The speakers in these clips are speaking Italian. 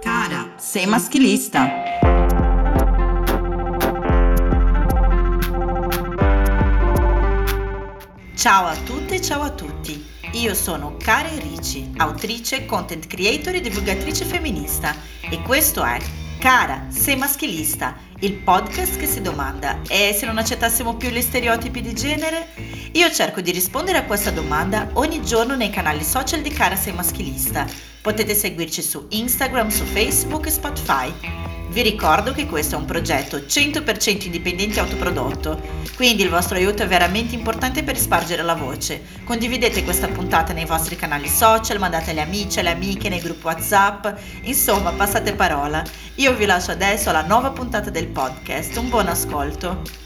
Cara, sei maschilista. Ciao a tutte e ciao a tutti. Io sono Karen Ricci, autrice, content creator e divulgatrice femminista e questo è Cara, sei maschilista, il podcast che si domanda e se non accettassimo più gli stereotipi di genere? Io cerco di rispondere a questa domanda ogni giorno nei canali social di Cara, sei maschilista. Potete seguirci su Instagram, su Facebook e Spotify. Vi ricordo che questo è un progetto 100% indipendente e autoprodotto, quindi il vostro aiuto è veramente importante per spargere la voce. Condividete questa puntata nei vostri canali social, mandate agli amici, alle amiche, nei gruppi WhatsApp, insomma passate parola. Io vi lascio adesso alla nuova puntata del podcast, un buon ascolto.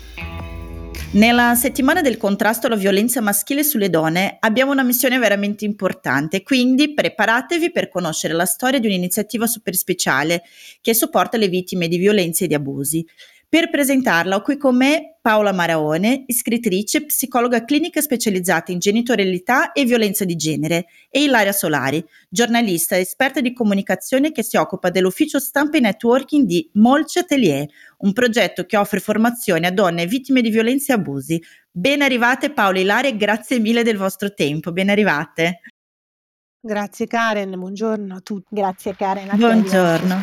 Nella settimana del contrasto alla violenza maschile sulle donne abbiamo una missione veramente importante, quindi preparatevi per conoscere la storia di un'iniziativa super speciale che supporta le vittime di violenze e di abusi. Per presentarla ho qui con me Paola Maraone, ischrittrice, psicologa clinica specializzata in genitorialità e violenza di genere, e Ilaria Solari, giornalista esperta di comunicazione che si occupa dell'ufficio stampa e networking di Molce Atelier, un progetto che offre formazione a donne vittime di violenze e abusi. Ben arrivate Paola e Ilaria grazie mille del vostro tempo, ben arrivate. Grazie Karen, buongiorno a tutti. Grazie Karen. A buongiorno.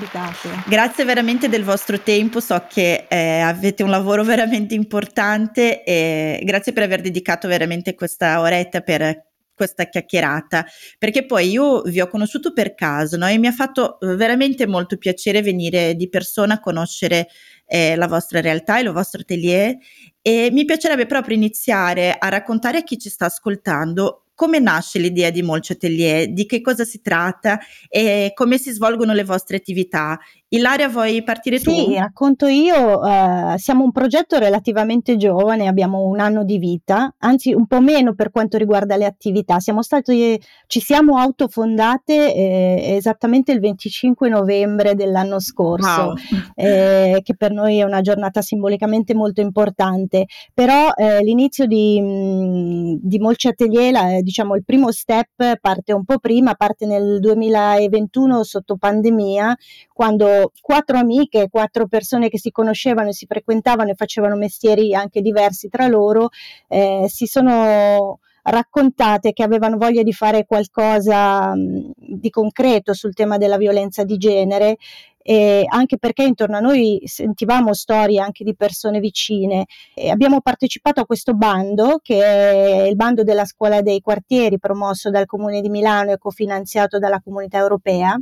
Grazie veramente del vostro tempo, so che eh, avete un lavoro veramente importante e grazie per aver dedicato veramente questa oretta per questa chiacchierata, perché poi io vi ho conosciuto per caso no? e mi ha fatto eh, veramente molto piacere venire di persona a conoscere eh, la vostra realtà e il vostro atelier e mi piacerebbe proprio iniziare a raccontare a chi ci sta ascoltando come nasce l'idea di Molce Atelier, di che cosa si tratta? E come si svolgono le vostre attività Ilaria, vuoi partire sì, tu? Sì, racconto io. Uh, siamo un progetto relativamente giovane, abbiamo un anno di vita, anzi un po' meno per quanto riguarda le attività. Siamo stati, ci siamo autofondate eh, esattamente il 25 novembre dell'anno scorso, wow. eh, che per noi è una giornata simbolicamente molto importante. Però eh, l'inizio di, mh, di Molce Atelier, diciamo il primo step parte un po' prima, parte nel 2021 sotto pandemia, quando quattro amiche, quattro persone che si conoscevano e si frequentavano e facevano mestieri anche diversi tra loro, eh, si sono raccontate che avevano voglia di fare qualcosa mh, di concreto sul tema della violenza di genere e anche perché intorno a noi sentivamo storie anche di persone vicine. E abbiamo partecipato a questo bando che è il bando della scuola dei quartieri promosso dal comune di Milano e cofinanziato dalla comunità europea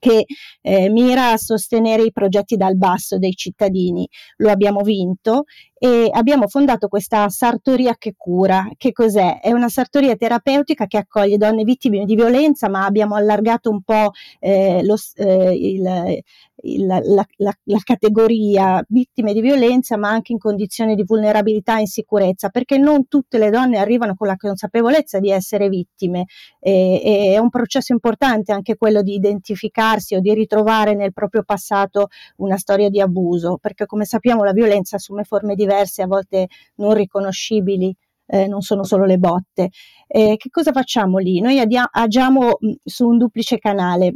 che eh, mira a sostenere i progetti dal basso dei cittadini. Lo abbiamo vinto e abbiamo fondato questa sartoria che cura. Che cos'è? È una sartoria terapeutica che accoglie donne vittime di violenza, ma abbiamo allargato un po' eh, lo, eh, il, il, la, la, la, categoria vittime di violenza, ma anche in condizioni di vulnerabilità e insicurezza, perché non tutte le donne arrivano con la consapevolezza di essere vittime. E, e è un processo importante anche quello di identificarsi o di ritrovare nel proprio passato una storia di abuso, perché come sappiamo la violenza assume forme diverse diverse, a volte non riconoscibili, eh, non sono solo le botte. Eh, che cosa facciamo lì? Noi adia- agiamo mh, su un duplice canale.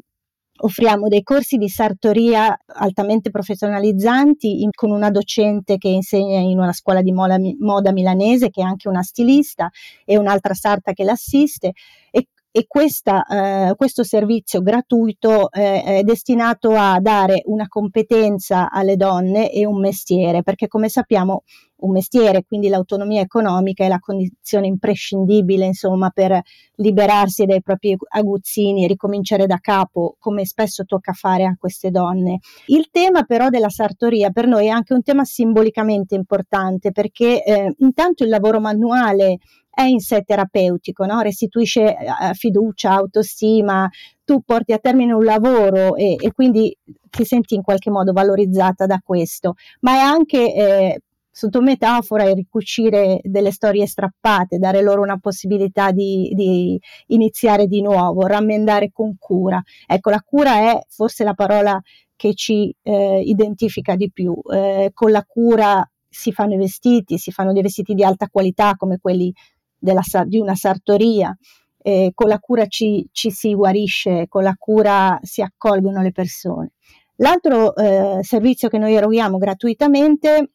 offriamo dei corsi di sartoria altamente professionalizzanti in, con una docente che insegna in una scuola di moda, moda milanese che è anche una stilista e un'altra sarta che l'assiste e e questa, eh, questo servizio gratuito eh, è destinato a dare una competenza alle donne e un mestiere, perché come sappiamo un mestiere, quindi l'autonomia economica è la condizione imprescindibile, insomma, per liberarsi dai propri aguzzini e ricominciare da capo, come spesso tocca fare a queste donne. Il tema però della sartoria per noi è anche un tema simbolicamente importante perché eh, intanto il lavoro manuale è in sé terapeutico, no? restituisce eh, fiducia, autostima, tu porti a termine un lavoro e, e, quindi ti senti in qualche modo valorizzata da questo, ma è anche eh, sotto metafora il ricucire delle storie strappate, dare loro una possibilità di, di, iniziare di nuovo, rammendare con cura. Ecco, la cura è forse la parola che ci eh, identifica di più. Eh, con la cura si fanno i vestiti, si fanno dei vestiti di alta qualità come quelli della, di una sartoria. Eh, con la cura ci, ci, si guarisce, con la cura si accolgono le persone. L'altro eh, servizio che noi eroghiamo gratuitamente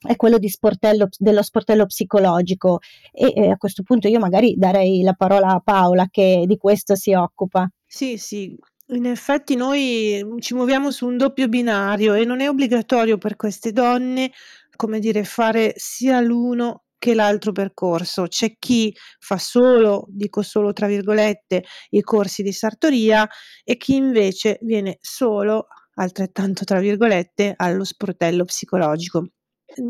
è quello sportello, dello sportello psicologico e eh, a questo punto io magari darei la parola a Paola che di questo si occupa. Sì, sì, in effetti noi ci muoviamo su un doppio binario e non è obbligatorio per queste donne, come dire, fare sia l'uno che l'altro percorso. C'è chi fa solo, dico solo tra virgolette, i corsi di sartoria e chi invece viene solo, altrettanto tra virgolette, allo sportello psicologico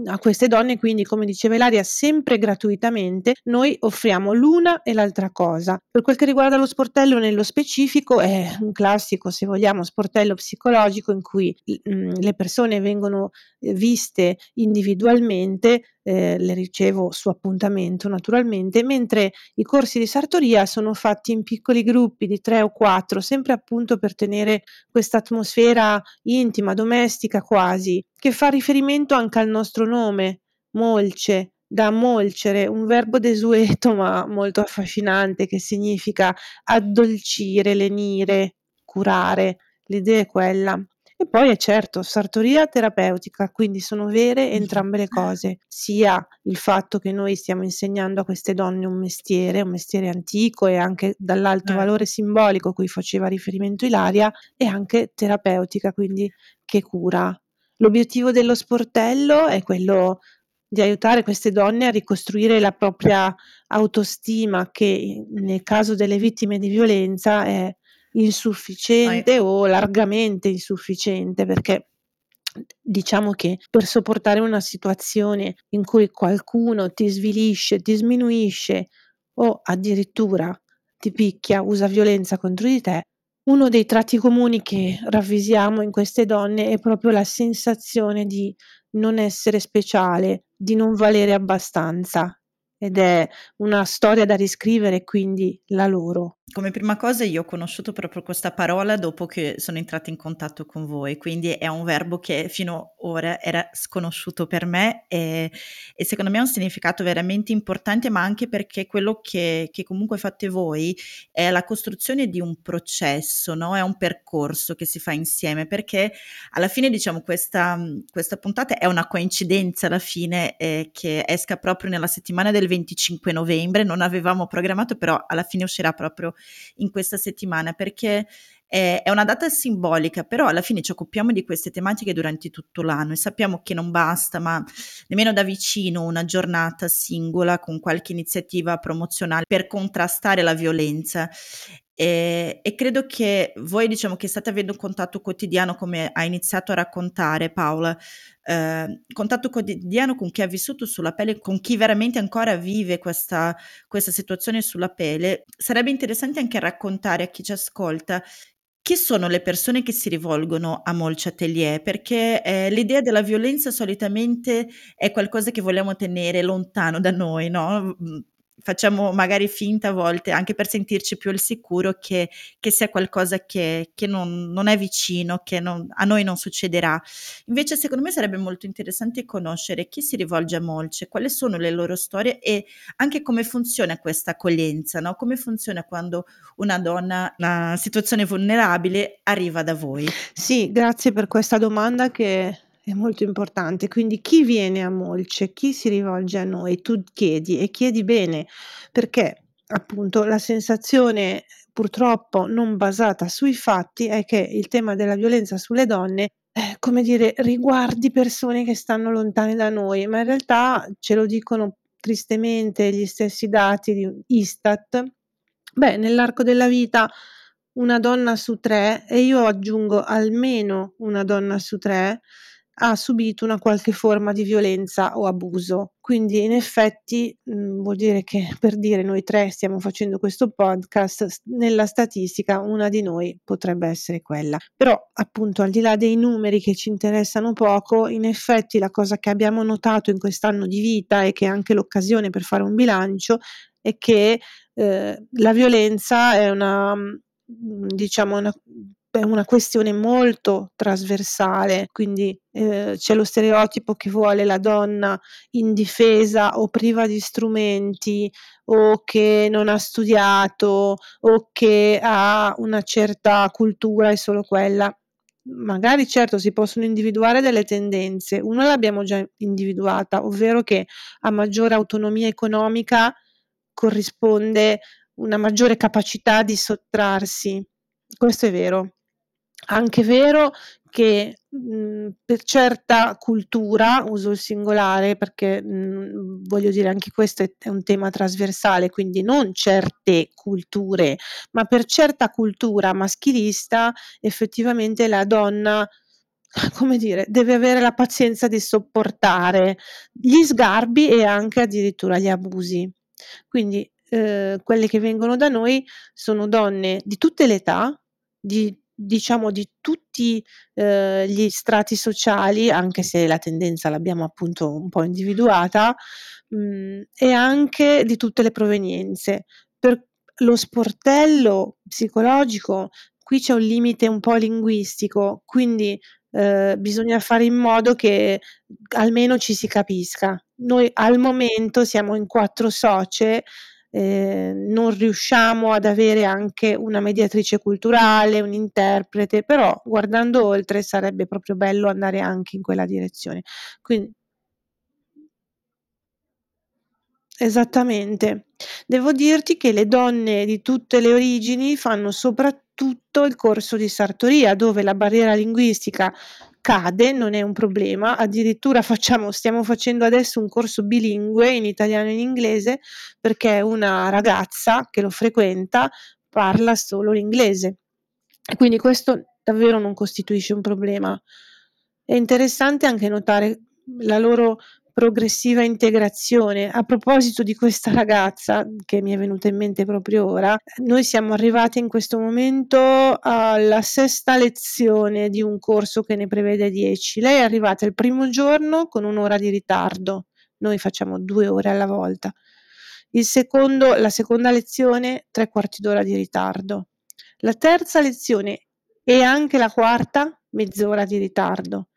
a queste donne, quindi come diceva Ilaria, sempre gratuitamente, noi offriamo l'una e l'altra cosa. Per quel che riguarda lo sportello nello specifico è un classico, se vogliamo, sportello psicologico in cui mh, mm, le persone vengono eh, viste individualmente, eh, le ricevo su appuntamento naturalmente, mentre i corsi di sartoria sono fatti in piccoli gruppi di tre o quattro, sempre appunto per tenere questa atmosfera intima, domestica quasi, che fa riferimento anche al nostro nome, molce, da molcere, un verbo desueto ma molto affascinante che significa addolcire, lenire, curare. L'idea è quella. E poi è certo, sartoria terapeutica, quindi sono vere entrambe le cose, sia il fatto che noi stiamo insegnando a queste donne un mestiere, un mestiere antico e anche dall'alto eh. valore simbolico cui faceva riferimento Ilaria, e anche terapeutica, quindi che cura. L'obiettivo dello sportello è quello di aiutare queste donne a ricostruire la propria autostima che nel caso delle vittime di violenza è insufficiente o largamente insufficiente perché diciamo che per sopportare una situazione in cui qualcuno ti svilisce, ti sminuisce o addirittura ti picchia, usa violenza contro di te, uno dei tratti comuni che ravvisiamo in queste donne è proprio la sensazione di non essere speciale, di non valere abbastanza ed è una storia da riscrivere, quindi la loro. Come prima cosa io ho conosciuto proprio questa parola dopo che sono entrata in contatto con voi, quindi è un verbo che fino ad ora era sconosciuto per me e, e secondo me ha un significato veramente importante, ma anche perché quello che, che, comunque fate voi è la costruzione di un processo, no? è un percorso che si fa insieme, perché alla fine diciamo questa, questa puntata è una coincidenza alla fine eh, che esca proprio nella settimana del 25 novembre, non avevamo programmato, però alla fine uscirà proprio in questa settimana perché è, è una data simbolica, però alla fine ci occupiamo di queste tematiche durante tutto l'anno e sappiamo che non basta, ma nemmeno da vicino una giornata singola con qualche iniziativa promozionale per contrastare la violenza e, e, credo che voi diciamo che state avendo un contatto quotidiano come ha iniziato a raccontare Paola, eh, contatto quotidiano con chi ha vissuto sulla pelle, con chi veramente ancora vive questa, questa situazione sulla pelle. Sarebbe interessante anche raccontare a chi ci ascolta chi sono le persone che si rivolgono a Molce Atelier? Perché eh, l'idea della violenza solitamente è qualcosa che vogliamo tenere lontano da noi, no? Facciamo magari finta a volte, anche per sentirci più al sicuro, che, che sia qualcosa che, che non, non, è vicino, che non, a noi non succederà. Invece secondo me sarebbe molto interessante conoscere chi si rivolge a Molce, quali sono le loro storie e anche come funziona questa accoglienza, no? come funziona quando una donna in una situazione vulnerabile arriva da voi. Sì, grazie per questa domanda che è molto importante. Quindi chi viene a Molce, chi si rivolge a noi, tu chiedi e chiedi bene, perché appunto la sensazione purtroppo non basata sui fatti è che il tema della violenza sulle donne eh, come dire, riguardi persone che stanno lontane da noi, ma in realtà ce lo dicono tristemente gli stessi dati di Istat. Beh, nell'arco della vita una donna su tre, e io aggiungo almeno una donna su tre, ha subito una qualche forma di violenza o abuso. Quindi in effetti mh, mhmm, vuol dire che per dire noi tre stiamo facendo questo podcast, nella statistica una di noi potrebbe essere quella. Però appunto al di là dei numeri che ci interessano poco, in effetti la cosa che abbiamo notato in quest'anno di vita e che è anche l'occasione per fare un bilancio è che eh, la violenza è una mhmm, diciamo una è una questione molto trasversale, quindi eh, c'è lo stereotipo che vuole la donna indifesa o priva di strumenti o che non ha studiato o che ha una certa cultura e solo quella. Magari certo si possono individuare delle tendenze, una l'abbiamo già individuata, ovvero che a maggiore autonomia economica corrisponde una maggiore capacità di sottrarsi. Questo è vero. Anche vero che, mhmm, per certa cultura, uso il singolare perché, mhmm, voglio dire anche questo è è un tema trasversale, quindi non certe culture, ma per certa cultura maschilista effettivamente la donna, come dire, deve avere la pazienza di sopportare gli sgarbi e anche addirittura gli abusi. Quindi, ehm, quelle che vengono da noi sono donne di tutte le età, di diciamo di tutti, ehm, gli strati sociali, anche se la tendenza l'abbiamo appunto un po' individuata, mhmm, e anche di tutte le provenienze. Per lo sportello psicologico qui c'è un limite un po' linguistico, quindi, ehm, bisogna fare in modo che almeno ci si capisca. Noi al momento siamo in 4 socie eh, non riusciamo ad avere anche una mediatrice culturale, un interprete, però guardando oltre sarebbe proprio bello andare anche in quella direzione. Quindi, Esattamente. Devo dirti che le donne di tutte le origini fanno soprattutto il corso di sartoria, dove la barriera linguistica cade, non è un problema, addirittura facciamo, stiamo facendo adesso un corso bilingue in italiano e in inglese perché una ragazza che lo frequenta parla solo l'inglese. Quindi questo davvero non costituisce un problema. È interessante anche notare la loro progressiva integrazione. A proposito di questa ragazza che mi è venuta in mente proprio ora, noi siamo arrivati in questo momento alla sesta lezione di un corso che ne prevede dieci. Lei è arrivata il primo giorno con un'ora di ritardo, noi facciamo due ore alla volta. Secondo, la seconda lezione, tre quarti d'ora di ritardo. La terza lezione e anche la quarta, mezz'ora di ritardo.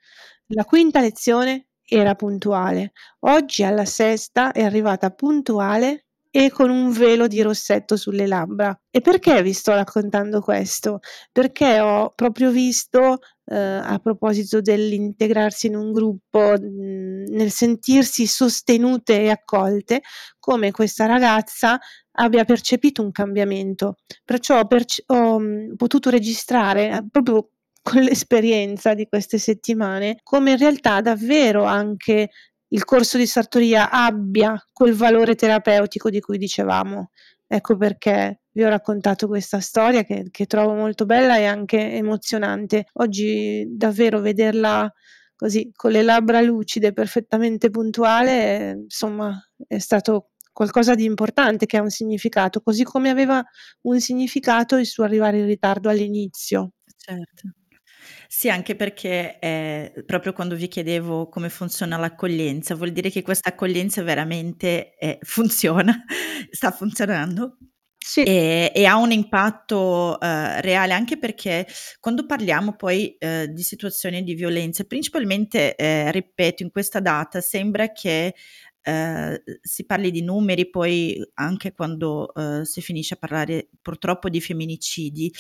La quinta lezione, era puntuale. Oggi alla sesta è arrivata puntuale e con un velo di rossetto sulle labbra. E perché vi sto raccontando questo? Perché ho proprio visto, eh, a proposito dell'integrarsi in un gruppo, mm, nel sentirsi sostenute e accolte, come questa ragazza abbia percepito un cambiamento. Perciò ho, perce- ho mh, potuto registrare eh, proprio con l'esperienza di queste settimane come in realtà davvero anche il corso di sartoria abbia quel valore terapeutico di cui dicevamo. Ecco perché vi ho raccontato questa storia che, che trovo molto bella e anche emozionante. Oggi davvero vederla così con le labbra lucide, perfettamente puntuale, insomma, è stato qualcosa di importante che ha un significato, così come aveva un significato il suo arrivare in ritardo all'inizio. Certo. Sì, anche perché, ehm, proprio quando vi chiedevo come funziona l'accoglienza, vuol dire che questa accoglienza veramente, ehm, funziona, sta funzionando Sì. e e ha un impatto, uhm, reale, anche perché quando parliamo poi, uhm, di situazioni di violenza, principalmente, ehm, ripeto, in questa data sembra che, ehm, si parli di numeri, poi anche quando, uhm, si finisce a parlare purtroppo di femminicidi,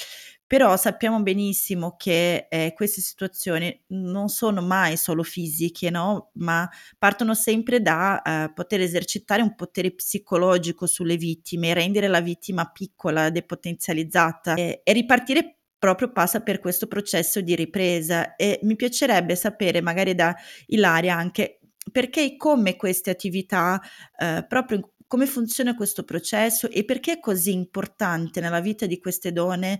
però sappiamo benissimo che, ehm, queste situazioni non sono mai solo fisiche, no, ma partono sempre da, uhm, poter esercitare un potere psicologico sulle vittime, rendere la vittima piccola, depotenzializzata e e ripartire proprio passa per questo processo di ripresa. E mi piacerebbe sapere magari da Ilaria anche perché e come queste attività, uhm, proprio come funziona questo processo e perché è così importante nella vita di queste donne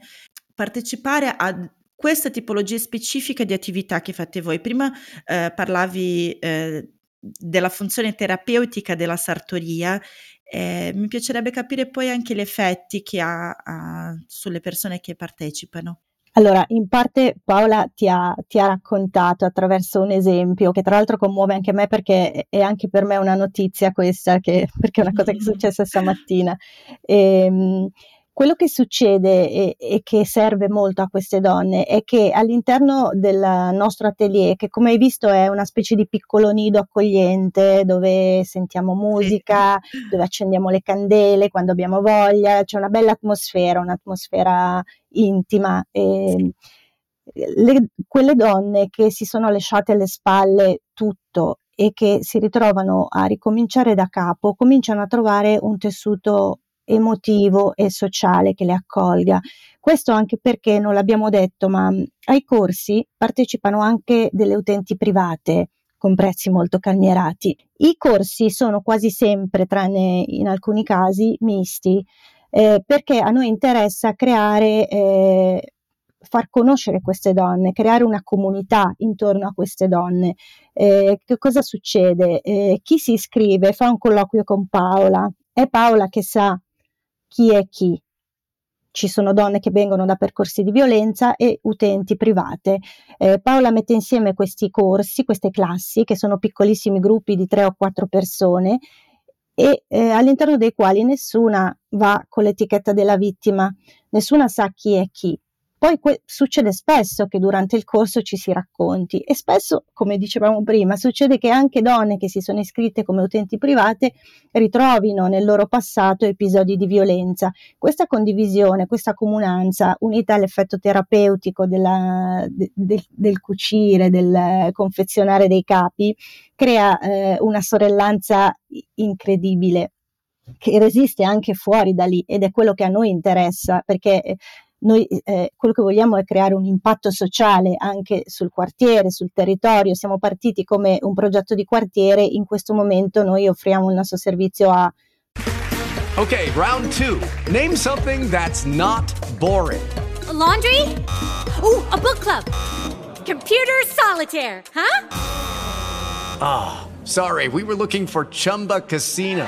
partecipare a questa tipologia specifica di attività che fate voi. Prima, ehm, parlavi, ehm, della funzione terapeutica della sartoria, ehm, mi piacerebbe capire poi anche gli effetti che ha ha sulle persone che partecipano. Allora, in parte Paola ti ha ti ha raccontato attraverso un esempio, che tra l'altro commuove anche me perché è anche per me una notizia questa che perché è una cosa che è successa stamattina. Ehm, quello che succede e e che serve molto a queste donne è che all'interno del nostro atelier, che come hai visto è una specie di piccolo nido accogliente, dove sentiamo musica, dove accendiamo le candele quando abbiamo voglia, c'è una bella atmosfera, un'atmosfera intima, ehm, le quelle donne che si sono lasciate alle spalle tutto e che si ritrovano a ricominciare da capo, cominciano a trovare un tessuto emotivo e sociale che le accolga. Questo anche perché, non l'abbiamo detto, ma ai corsi partecipano anche delle utenti private con prezzi molto calmierati. I corsi sono quasi sempre, tranne in alcuni casi, misti, eh, perché a noi interessa creare eh, far conoscere queste donne, creare una comunità intorno a queste donne. Eh, che cosa succede? Eh, chi si iscrive fa un colloquio con Paola, è Paola che sa chi è chi. Ci sono donne che vengono da percorsi di violenza e utenti private. Eh, Paola mette insieme questi corsi, queste classi, che sono piccolissimi gruppi di tre o quattro persone, e eh, all'interno dei quali nessuna va con l'etichetta della vittima, nessuna sa chi è chi. Poi que- succede spesso che durante il corso ci si racconti e spesso, come dicevamo prima, succede che anche donne che si sono iscritte come utenti private ritrovino nel loro passato episodi di violenza. Questa condivisione, questa comunanza, unita all'effetto terapeutico della, de, de, del cucire, del confezionare dei capi, crea eh, una sorellanza incredibile che resiste anche fuori da lì ed è quello che a noi interessa perché noi eh, quello che vogliamo è creare un impatto sociale anche sul quartiere, sul territorio. Siamo partiti come un progetto di quartiere, in questo momento noi offriamo il nostro servizio a Ok, round 2. Name something that's not boring. A laundry? Ooh, a book club. Computer solitaire, huh? Ah, oh, sorry. We were looking for Chumba Casino.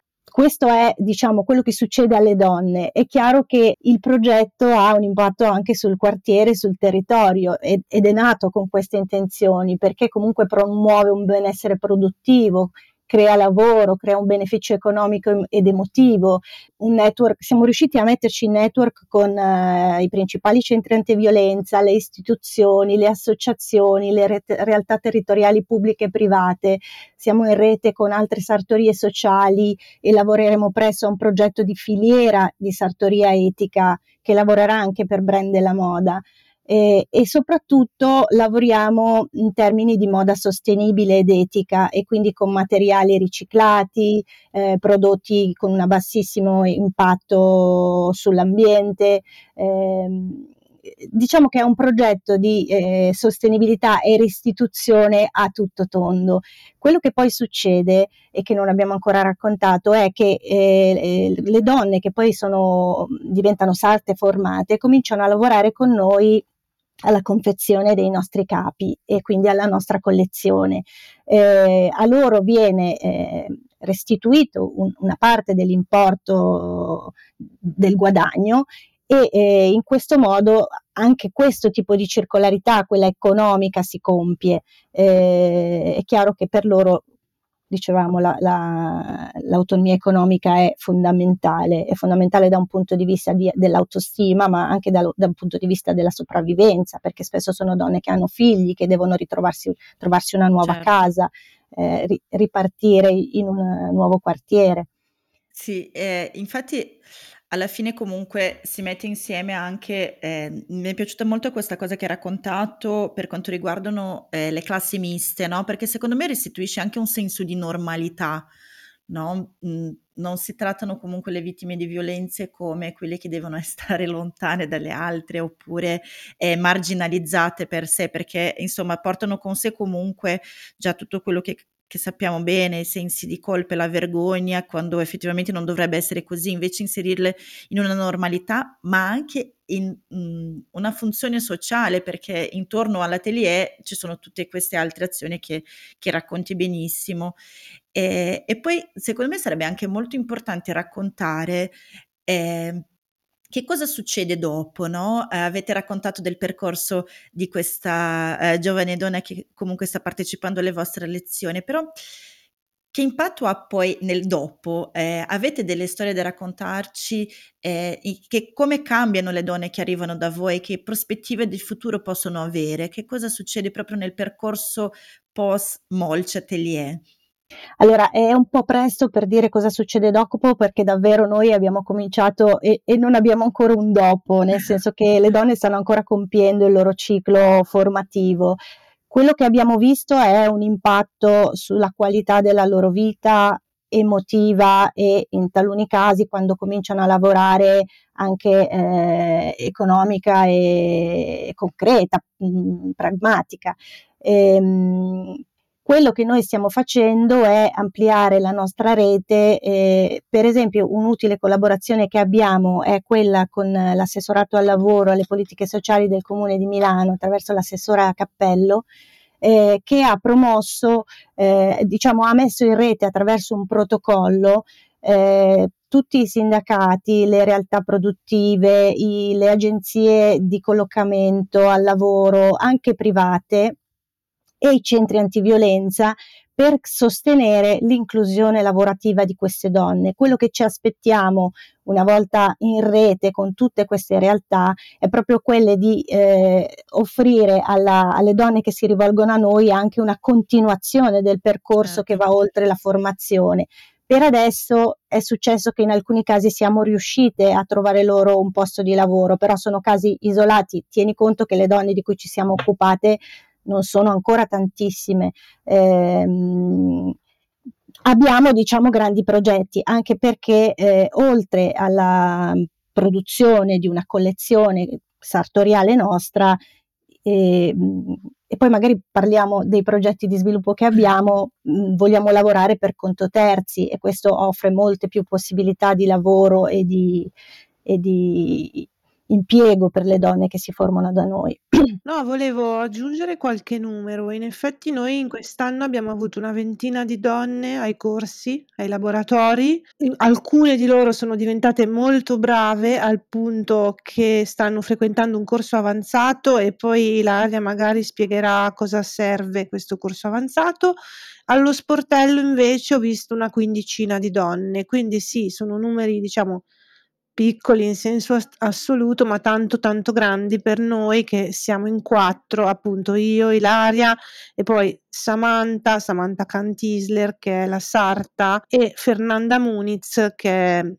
Questo è, diciamo, quello che succede alle donne. È chiaro che il progetto ha un impatto anche sul quartiere, sul territorio ed, ed è nato con queste intenzioni perché comunque promuove un benessere produttivo, crea lavoro, crea un beneficio economico ed emotivo, un network, siamo riusciti a metterci in network con eh, i principali centri antiviolenza, le istituzioni, le associazioni, le re- realtà territoriali pubbliche e private, siamo in rete con altre sartorie sociali e lavoreremo presso a un progetto di filiera di sartoria etica che lavorerà anche per brand della moda eh, e soprattutto lavoriamo in termini di moda sostenibile ed etica e quindi con materiali riciclati, eh, prodotti con un bassissimo impatto sull'ambiente. Eh, diciamo che è un progetto di eh, sostenibilità e restituzione a tutto tondo. Quello che poi succede e che non abbiamo ancora raccontato è che eh, le donne che poi sono, diventano sarte formate cominciano a lavorare con noi alla confezione dei nostri capi e quindi alla nostra collezione. Eh, a loro viene eh, restituito un, una parte dell'importo del guadagno e eh, in questo modo anche questo tipo di circolarità, quella economica, si compie. Eh, è chiaro che per loro dicevamo, la, la, l'autonomia economica è fondamentale, è fondamentale da un punto di vista di, dell'autostima, ma anche da, da, un punto di vista della sopravvivenza, perché spesso sono donne che hanno figli, che devono ritrovarsi trovarsi una nuova certo. casa, eh, ri, ripartire in un nuovo quartiere. Sì, eh, infatti alla fine comunque si mette insieme anche, eh, mi è piaciuta molto questa cosa che hai raccontato per quanto riguardano eh, le classi miste, no? Perché secondo me restituisce anche un senso di normalità, no? Mm, non si trattano comunque le vittime di violenze come quelle che devono stare lontane dalle altre oppure eh, marginalizzate per sé, perché insomma portano con sé comunque già tutto quello che che sappiamo bene, i sensi di colpa e la vergogna, quando effettivamente non dovrebbe essere così, invece inserirle in una normalità, ma anche in mh, mm, una funzione sociale, perché intorno all'atelier ci sono tutte queste altre azioni che, che racconti benissimo. E, e, poi, secondo me, sarebbe anche molto importante raccontare eh, che cosa succede dopo, no? Eh, avete raccontato del percorso di questa eh, giovane donna che comunque sta partecipando alle vostre lezioni, però che impatto ha poi nel dopo? Eh, avete delle storie da raccontarci? Eh, che come cambiano le donne che arrivano da voi? Che prospettive di futuro possono avere? Che cosa succede proprio nel percorso post Molce Atelier? Allora, è un po' presto per dire cosa succede dopo, perché davvero noi abbiamo cominciato e, e, non abbiamo ancora un dopo, nel senso che le donne stanno ancora compiendo il loro ciclo formativo. Quello che abbiamo visto è un impatto sulla qualità della loro vita emotiva e in taluni casi quando cominciano a lavorare anche eh, economica e concreta, mh, pragmatica. Ehm, quello che noi stiamo facendo è ampliare la nostra rete, eh, per esempio un'utile collaborazione che abbiamo è quella con l'assessorato al lavoro alle politiche sociali del Comune di Milano attraverso l'assessora Cappello, eh, che ha promosso, eh, diciamo, ha messo in rete attraverso un protocollo eh, tutti i sindacati, le realtà produttive, i, le agenzie di collocamento al lavoro, anche private, e i centri antiviolenza per sostenere l'inclusione lavorativa di queste donne. Quello che ci aspettiamo una volta in rete con tutte queste realtà è proprio quelle di eh, offrire alla, alle donne che si rivolgono a noi anche una continuazione del percorso che va certo. oltre la formazione. Per adesso è successo che in alcuni casi siamo riuscite a trovare loro un posto di lavoro, però sono casi isolati. Tieni conto che le donne di cui ci siamo occupate non sono ancora tantissime. Eh, abbiamo diciamo grandi progetti anche perché eh, oltre alla produzione di una collezione sartoriale nostra eh, e poi magari parliamo dei progetti di sviluppo che abbiamo, mh, vogliamo lavorare per conto terzi e questo offre molte più possibilità di lavoro e di, e di impiego per le donne che si formano da noi. No, volevo aggiungere qualche numero. In effetti noi in quest'anno abbiamo avuto una ventina di donne ai corsi, ai laboratori. Alcune di loro sono diventate molto brave al punto che stanno frequentando un corso avanzato e poi Ilaria magari spiegherà cosa serve questo corso avanzato. Allo sportello invece ho visto una quindicina di donne, quindi sì, sono numeri diciamo piccoli in senso assoluto, ma tanto tanto grandi per noi che siamo in quattro, appunto io, Ilaria e poi Samantha, Samantha Cantisler che è la sarta e Fernanda Muniz che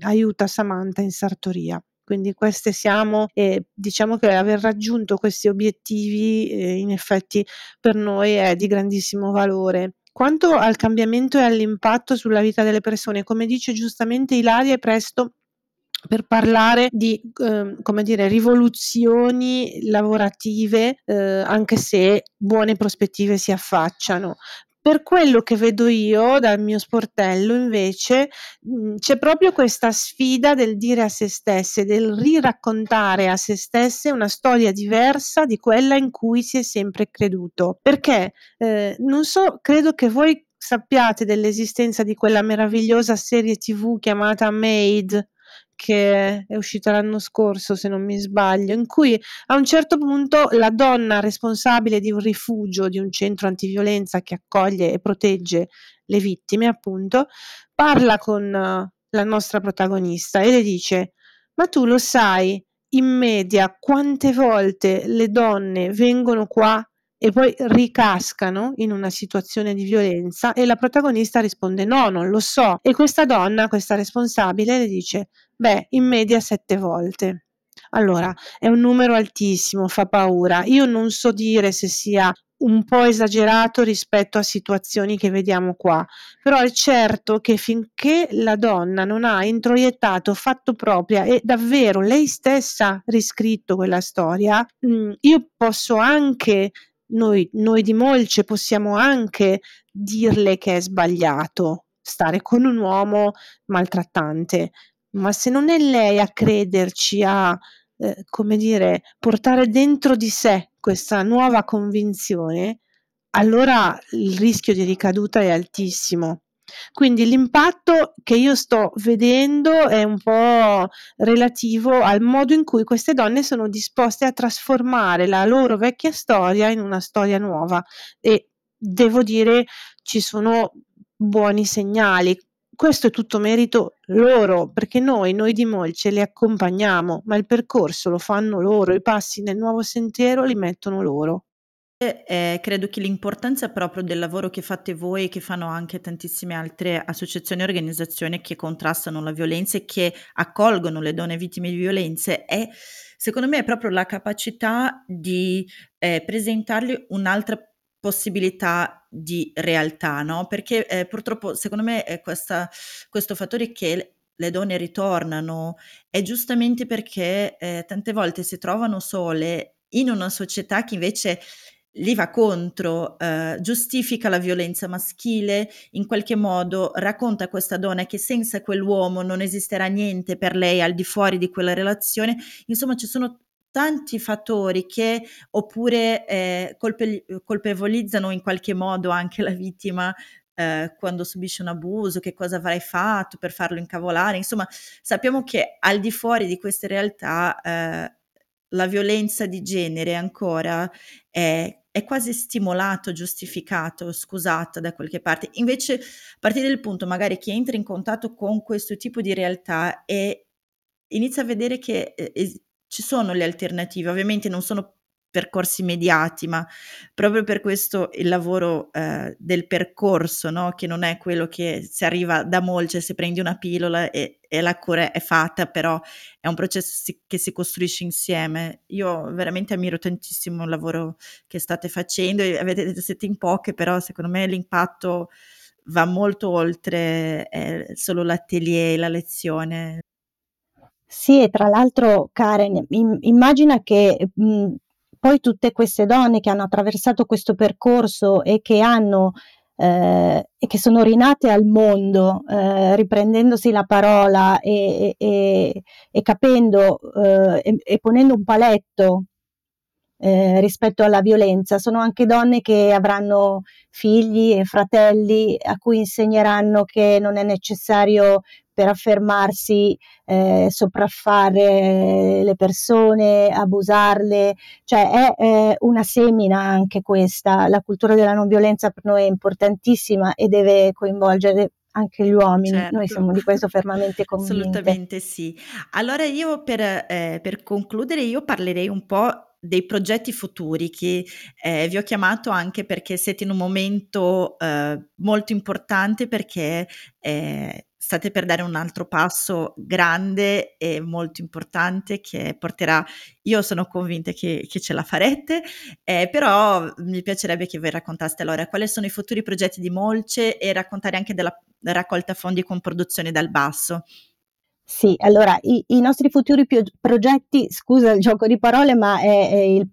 aiuta Samantha in sartoria. Quindi queste siamo e diciamo che aver raggiunto questi obiettivi eh, in effetti per noi è di grandissimo valore. Quanto al cambiamento e all'impatto sulla vita delle persone, come dice giustamente Ilaria, è presto per parlare di eh, come dire, rivoluzioni lavorative, eh, anche se buone prospettive si affacciano. Per quello che vedo io dal mio sportello, invece, mh, c'è proprio questa sfida del dire a se stesse, del riraccontare a se stesse una storia diversa di quella in cui si è sempre creduto. Perché eh, non so, credo che voi sappiate dell'esistenza di quella meravigliosa serie tv chiamata Made che è uscita l'anno scorso, se non mi sbaglio, in cui a un certo punto la donna responsabile di un rifugio, di un centro antiviolenza che accoglie e protegge le vittime, appunto, parla con uh, la nostra protagonista e le dice: Ma tu lo sai in media quante volte le donne vengono qua e poi ricascano in una situazione di violenza e la protagonista risponde no, non lo so. E questa donna, questa responsabile, le dice beh, in media sette volte. Allora, è un numero altissimo, fa paura. Io non so dire se sia un po' esagerato rispetto a situazioni che vediamo qua, però è certo che finché la donna non ha introiettato, fatto propria e davvero lei stessa riscritto quella storia, mm, io posso anche noi, noi di Molce possiamo anche dirle che è sbagliato stare con un uomo maltrattante, ma se non è lei a crederci, a eh, come dire, portare dentro di sé questa nuova convinzione, allora il rischio di ricaduta è altissimo. Quindi l'impatto che io sto vedendo è un po' relativo al modo in cui queste donne sono disposte a trasformare la loro vecchia storia in una storia nuova e devo dire ci sono buoni segnali. Questo è tutto merito loro, perché noi, noi di Molce, le accompagniamo, ma il percorso lo fanno loro, i passi nel nuovo sentiero li mettono loro. Eh, credo che l'importanza proprio del lavoro che fate voi e che fanno anche tantissime altre associazioni e organizzazioni che contrastano la violenza e che accolgono le donne vittime di violenze è, secondo me, è proprio la capacità di eh, presentargli un'altra possibilità di realtà, no? Perché eh, purtroppo, secondo me, è questa, questo fattore che le donne ritornano è giustamente perché eh, tante volte si trovano sole in una società che invece li va contro, eh, giustifica la violenza maschile, in qualche modo racconta a questa donna che senza quell'uomo non esisterà niente per lei al di fuori di quella relazione. Insomma, ci sono tanti fattori che oppure eh, colpe- colpevolizzano in qualche modo anche la vittima eh, quando subisce un abuso, che cosa avrai fatto per farlo incavolare. Insomma, sappiamo che al di fuori di queste realtà eh, la violenza di genere ancora è è quasi stimolato, giustificato, scusata da qualche parte. Invece, a partire dal punto magari che entra in contatto con questo tipo di realtà e inizia a vedere che eh, ci sono le alternative, ovviamente non sono percorsi immediati, ma proprio per questo il lavoro eh, del percorso, no? che non è quello che si arriva da molce, si prendi una pillola e, e, la cura è fatta, però è un processo si, che si costruisce insieme. Io veramente ammiro tantissimo il lavoro che state facendo, avete detto siete in poche, però secondo me l'impatto va molto oltre eh, solo l'atelier, la lezione. Sì, e tra l'altro Karen, im- immagina che mh, poi tutte queste donne che hanno attraversato questo percorso e che hanno eh, e che sono rinate al mondo, eh, riprendendosi la parola e, e, e capendo eh, e, e, ponendo un paletto eh, rispetto alla violenza, sono anche donne che avranno figli e fratelli a cui insegneranno che non è necessario per affermarsi, eh, sopraffare le persone, abusarle, cioè è eh, una semina anche questa, la cultura della non violenza per noi è importantissima e deve coinvolgere anche gli uomini, certo. noi siamo di questo fermamente convinti. Assolutamente sì. Allora io per, eh, per concludere io parlerei un po' dei progetti futuri che eh, vi ho chiamato anche perché siete in un momento eh, molto importante perché eh, state per dare un altro passo grande e molto importante che porterà, io sono convinta che, che ce la farete, eh, però mi piacerebbe che voi raccontaste allora quali sono i futuri progetti di Molce e raccontare anche della raccolta fondi con produzione dal basso. Sì, allora i, i nostri futuri pio- progetti, scusa il gioco di parole, ma è, è il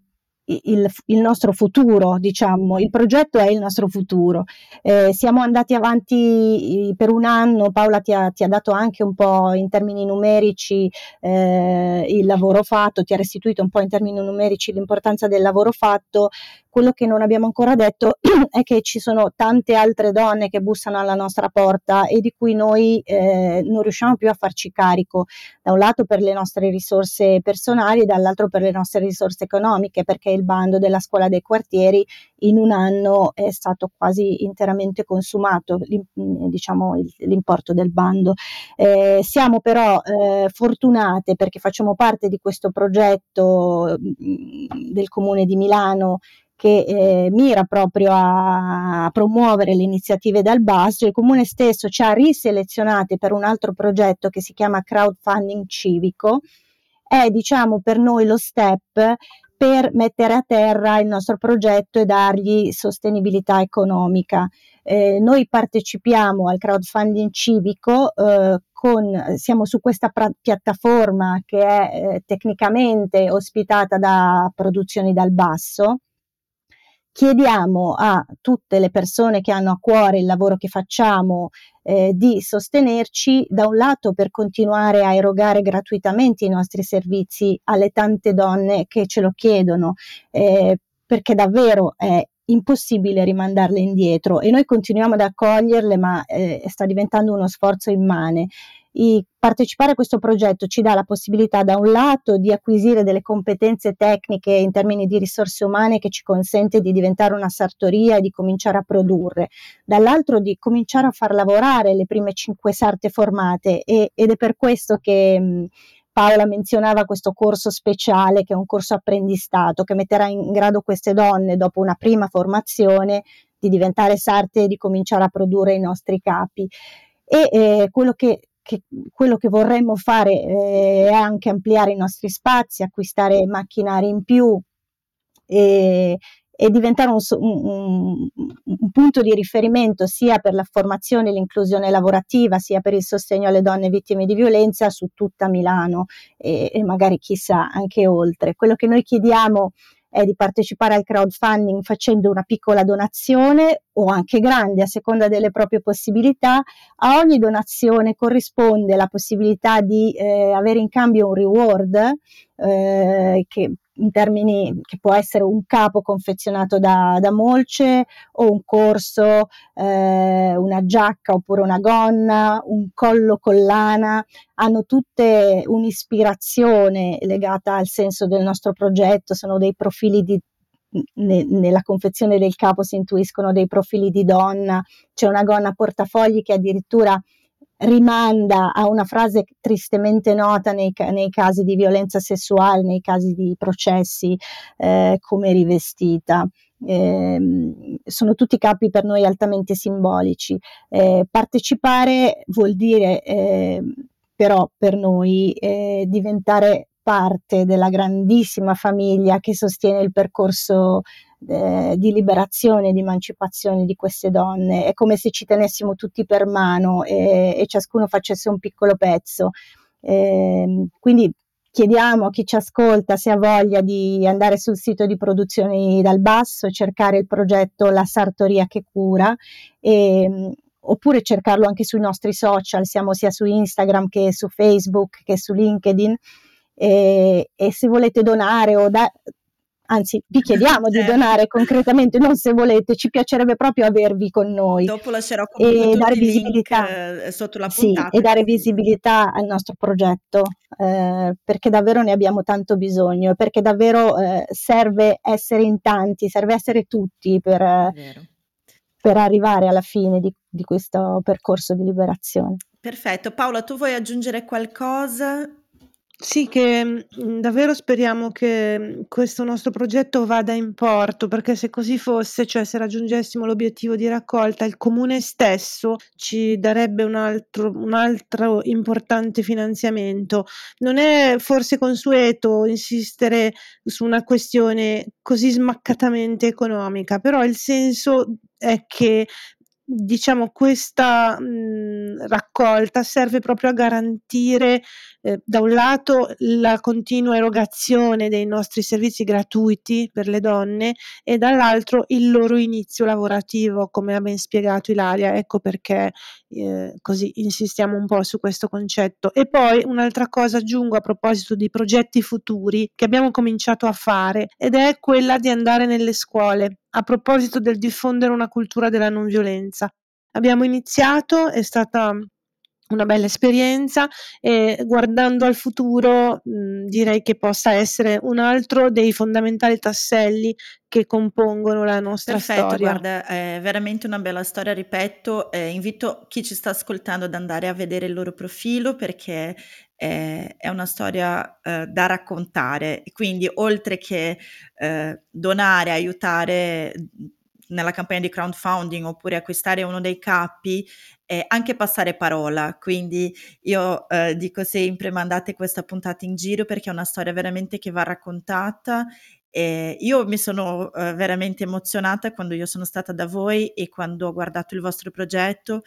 il, il, nostro futuro, diciamo, il progetto è il nostro futuro. Eh, siamo andati avanti per un anno, Paola ti ha, ti ha, dato anche un po' in termini numerici eh, il lavoro fatto, ti ha restituito un po' in termini numerici l'importanza del lavoro fatto. Quello che non abbiamo ancora detto è che ci sono tante altre donne che bussano alla nostra porta e di cui noi eh, non riusciamo più a farci carico, da un lato per le nostre risorse personali e dall'altro per le nostre risorse economiche, perché il bando della scuola dei quartieri in un anno è stato quasi interamente consumato, diciamo, l'importo del bando. Eh, siamo però eh, fortunate perché facciamo parte di questo progetto del Comune di Milano che eh, mira proprio a, a, promuovere le iniziative dal basso. Il comune stesso ci ha riselezionate per un altro progetto che si chiama crowdfunding civico. È diciamo per noi lo step per mettere a terra il nostro progetto e dargli sostenibilità economica. Eh, noi partecipiamo al crowdfunding civico eh, con, siamo su questa pra- piattaforma che è eh, tecnicamente ospitata da produzioni dal basso chiediamo a tutte le persone che hanno a cuore il lavoro che facciamo eh, di sostenerci da un lato per continuare a erogare gratuitamente i nostri servizi alle tante donne che ce lo chiedono, eh, perché davvero è impossibile rimandarle indietro e noi continuiamo ad accoglierle, ma eh, sta diventando uno sforzo immane. I, partecipare a questo progetto ci dà la possibilità da un lato di acquisire delle competenze tecniche in termini di risorse umane che ci consente di diventare una sartoria e di cominciare a produrre, dall'altro di cominciare a far lavorare le prime cinque sarte formate e, ed è per questo che mh, Paola menzionava questo corso speciale che è un corso apprendistato che metterà in grado queste donne dopo una prima formazione di diventare sarte e di cominciare a produrre i nostri capi. E eh, quello che che quello che vorremmo fare eh, è anche ampliare i nostri spazi, acquistare macchinari in più e, e diventare un, un, un, punto di riferimento sia per la formazione e l'inclusione lavorativa, sia per il sostegno alle donne vittime di violenza su tutta Milano e, e magari chissà anche oltre. Quello che noi chiediamo è di partecipare al crowdfunding facendo una piccola donazione o anche grande a seconda delle proprie possibilità. A ogni donazione corrisponde la possibilità di eh, avere in cambio un reward eh, che in termini che può essere un capo confezionato da, da Molce o un corso, eh, una giacca oppure una gonna, un collo collana, hanno tutte un'ispirazione legata al senso del nostro progetto, sono dei profili di ne, nella confezione del capo si intuiscono dei profili di donna, c'è una gonna portafogli che addirittura rimanda a una frase tristemente nota nei, nei, casi di violenza sessuale, nei casi di processi eh, come rivestita. Eh, sono tutti capi per noi altamente simbolici. Eh, partecipare vuol dire ehm, però per noi eh, diventare parte della grandissima famiglia che sostiene il percorso eh, di liberazione, di emancipazione di queste donne. È come se ci tenessimo tutti per mano e, e ciascuno facesse un piccolo pezzo. Eh, quindi chiediamo a chi ci ascolta se ha voglia di andare sul sito di Produzioni dal Basso cercare il progetto La Sartoria che cura e, oppure cercarlo anche sui nostri social, siamo sia su Instagram che su Facebook che su LinkedIn e, e se volete donare o da, anzi vi chiediamo di Certo. donare concretamente, non se volete, ci piacerebbe proprio avervi con noi Dopo lascerò comunque e dare i link visibilità. eh, sotto la Sì, puntata. e dare visibilità al nostro progetto, eh, perché davvero ne abbiamo tanto bisogno, perché davvero eh, serve essere in tanti, serve essere tutti per, eh, per arrivare alla fine di, di questo percorso di liberazione. Perfetto. Paola, tu vuoi aggiungere qualcosa? Sì, che mh, davvero speriamo che mh, questo nostro progetto vada in porto, perché se così fosse, cioè se raggiungessimo l'obiettivo di raccolta, il comune stesso ci darebbe un altro, un altro importante finanziamento. Non è forse consueto insistere su una questione così smaccatamente economica, però il senso è che diciamo questa mh, raccolta serve proprio a garantire eh, da un lato la continua erogazione dei nostri servizi gratuiti per le donne e dall'altro il loro inizio lavorativo, come ha ben spiegato Ilaria, ecco perché eh, così insistiamo un po' su questo concetto. E poi un'altra cosa aggiungo a proposito di progetti futuri che abbiamo cominciato a fare ed è quella di andare nelle scuole a proposito del diffondere una cultura della non violenza. Abbiamo iniziato, è stata una bella esperienza e guardando al futuro mh, direi che possa essere un altro dei fondamentali tasselli che compongono la nostra Perfetto, storia. guarda, è veramente una bella storia, ripeto, eh, invito chi ci sta ascoltando ad andare a vedere il loro profilo perché è, è una storia eh, da raccontare, quindi oltre che eh, donare, aiutare nella campagna di crowdfunding oppure acquistare uno dei capi, eh, anche passare parola. Quindi io eh, dico sempre mandate questa puntata in giro perché è una storia veramente che va raccontata e io mi sono eh, veramente emozionata quando io sono stata da voi e quando ho guardato il vostro progetto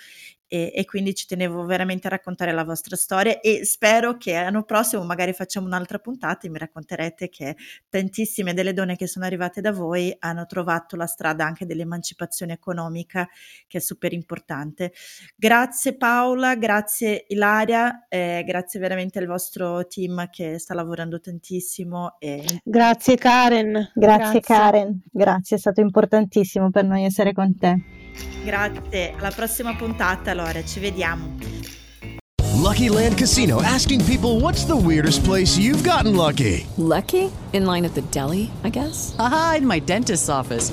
e, e quindi ci tenevo veramente a raccontare la vostra storia e spero che l'anno prossimo magari facciamo un'altra puntata e mi racconterete che tantissime delle donne che sono arrivate da voi hanno trovato la strada anche dell'emancipazione economica che è super importante. Grazie Paola, grazie Ilaria, eh, grazie veramente al vostro team che sta lavorando tantissimo e Grazie Karen. Grazie, Karen, grazie, è stato importantissimo per noi essere con te. Grazie, alla prossima puntata allora, ci vediamo. Lucky Land Casino asking people what's the weirdest place you've gotten lucky? Lucky? In line at the deli, I guess? Aha, in my dentist's office.